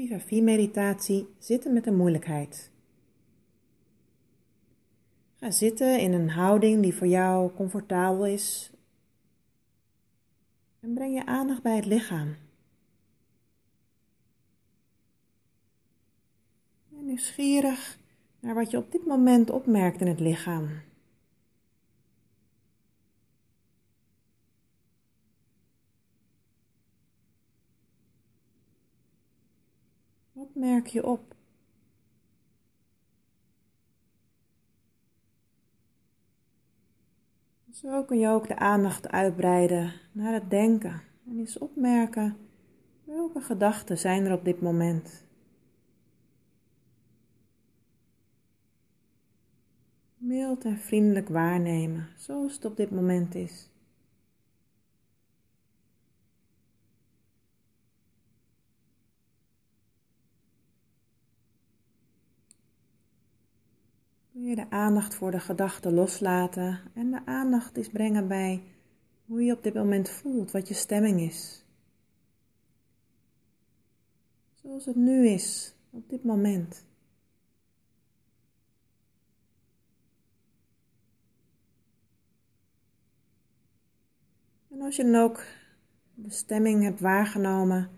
Viva-V-meditatie zitten met een moeilijkheid. Ga zitten in een houding die voor jou comfortabel is. En breng je aandacht bij het lichaam. En nieuwsgierig naar wat je op dit moment opmerkt in het lichaam. Wat merk je op? Zo kun je ook de aandacht uitbreiden naar het denken en eens opmerken welke gedachten zijn er op dit moment. Mild en vriendelijk waarnemen zoals het op dit moment is. Je de aandacht voor de gedachten loslaten en de aandacht eens brengen bij hoe je op dit moment voelt, wat je stemming is. Zoals het nu is, op dit moment. En als je dan ook de stemming hebt waargenomen,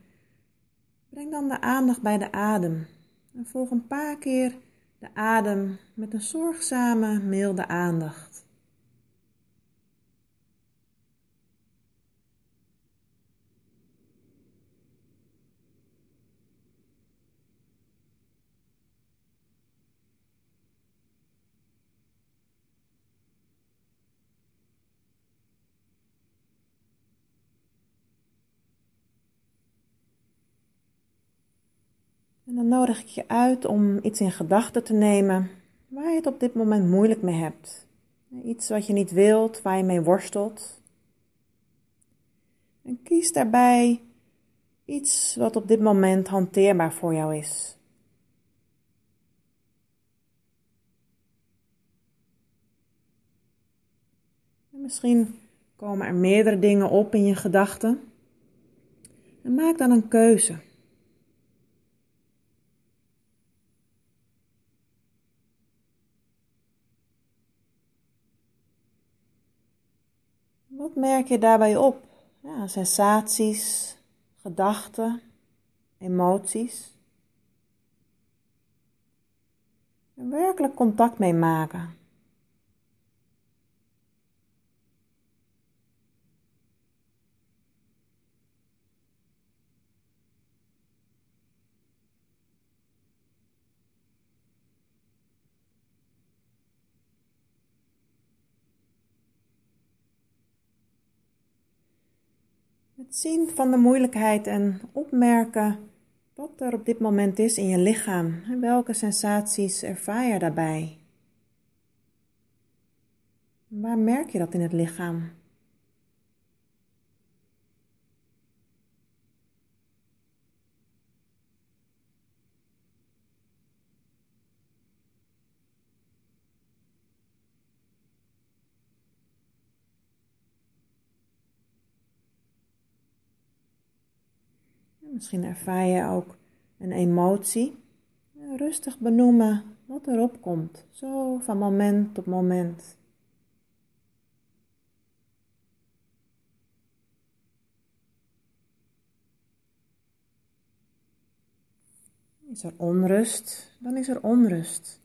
breng dan de aandacht bij de adem en volg een paar keer de adem met een zorgzame, milde aandacht. En dan nodig ik je uit om iets in gedachten te nemen waar je het op dit moment moeilijk mee hebt. Iets wat je niet wilt, waar je mee worstelt. En kies daarbij iets wat op dit moment hanteerbaar voor jou is. En misschien komen er meerdere dingen op in je gedachten. En maak dan een keuze. Wat merk je daarbij op? Ja, sensaties, gedachten, emoties. En werkelijk contact mee maken. Het zien van de moeilijkheid en opmerken wat er op dit moment is in je lichaam en welke sensaties ervaar je daarbij. Waar merk je dat in het lichaam? Misschien ervaar je ook een emotie. Rustig benoemen wat erop komt, zo van moment tot moment. Is er onrust, dan is er onrust.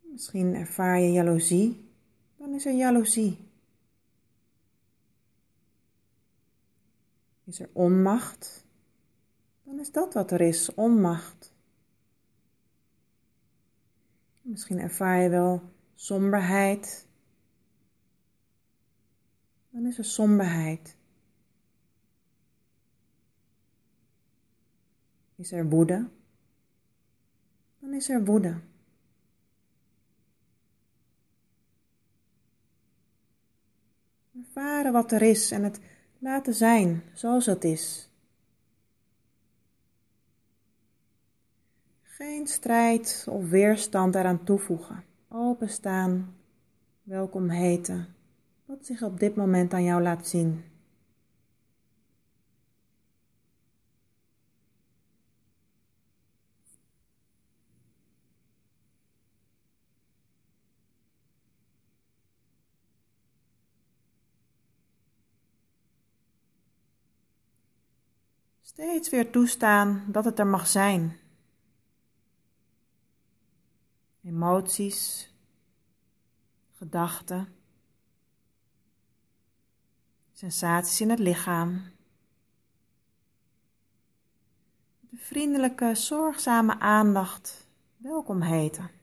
Misschien ervaar je jaloezie, dan is er jaloezie. Is er onmacht? Dan is dat wat er is, onmacht. Misschien ervaar je wel somberheid. Dan is er somberheid. Is er woede? Dan is er woede. Ervaren wat er is en het laten zijn zoals het is. Geen strijd of weerstand eraan toevoegen. Openstaan, welkom heten, wat zich op dit moment aan jou laat zien. Steeds weer toestaan dat het er mag zijn. Emoties, gedachten, sensaties in het lichaam. De vriendelijke, zorgzame aandacht welkom heten.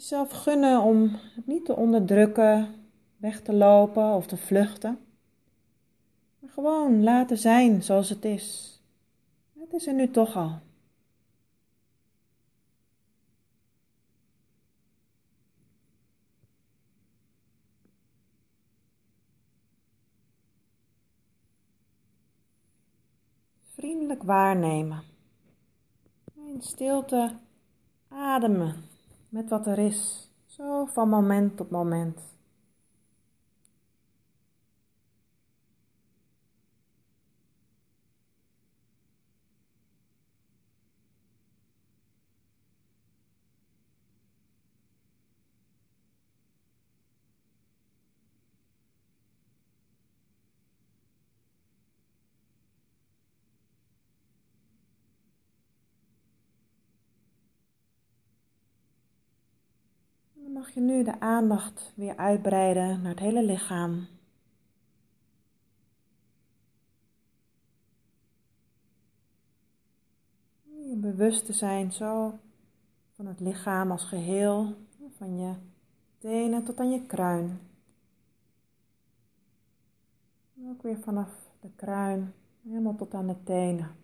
Jezelf gunnen om het niet te onderdrukken, weg te lopen of te vluchten. Maar gewoon laten zijn zoals het is. Het is er nu toch al. Vriendelijk waarnemen. In stilte ademen met wat er is, zo van moment tot moment. Dan mag je nu de aandacht weer uitbreiden naar het hele lichaam. Je bewust te zijn zo van het lichaam als geheel, van je tenen tot aan je kruin. ook weer vanaf de kruin helemaal tot aan de tenen.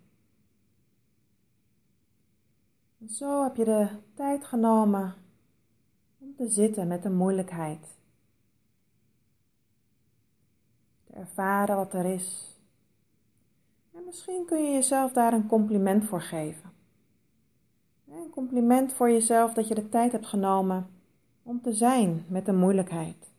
En zo heb je de tijd genomen om te zitten met de moeilijkheid. Te ervaren wat er is. En misschien kun je jezelf daar een compliment voor geven. Een compliment voor jezelf dat je de tijd hebt genomen om te zijn met de moeilijkheid.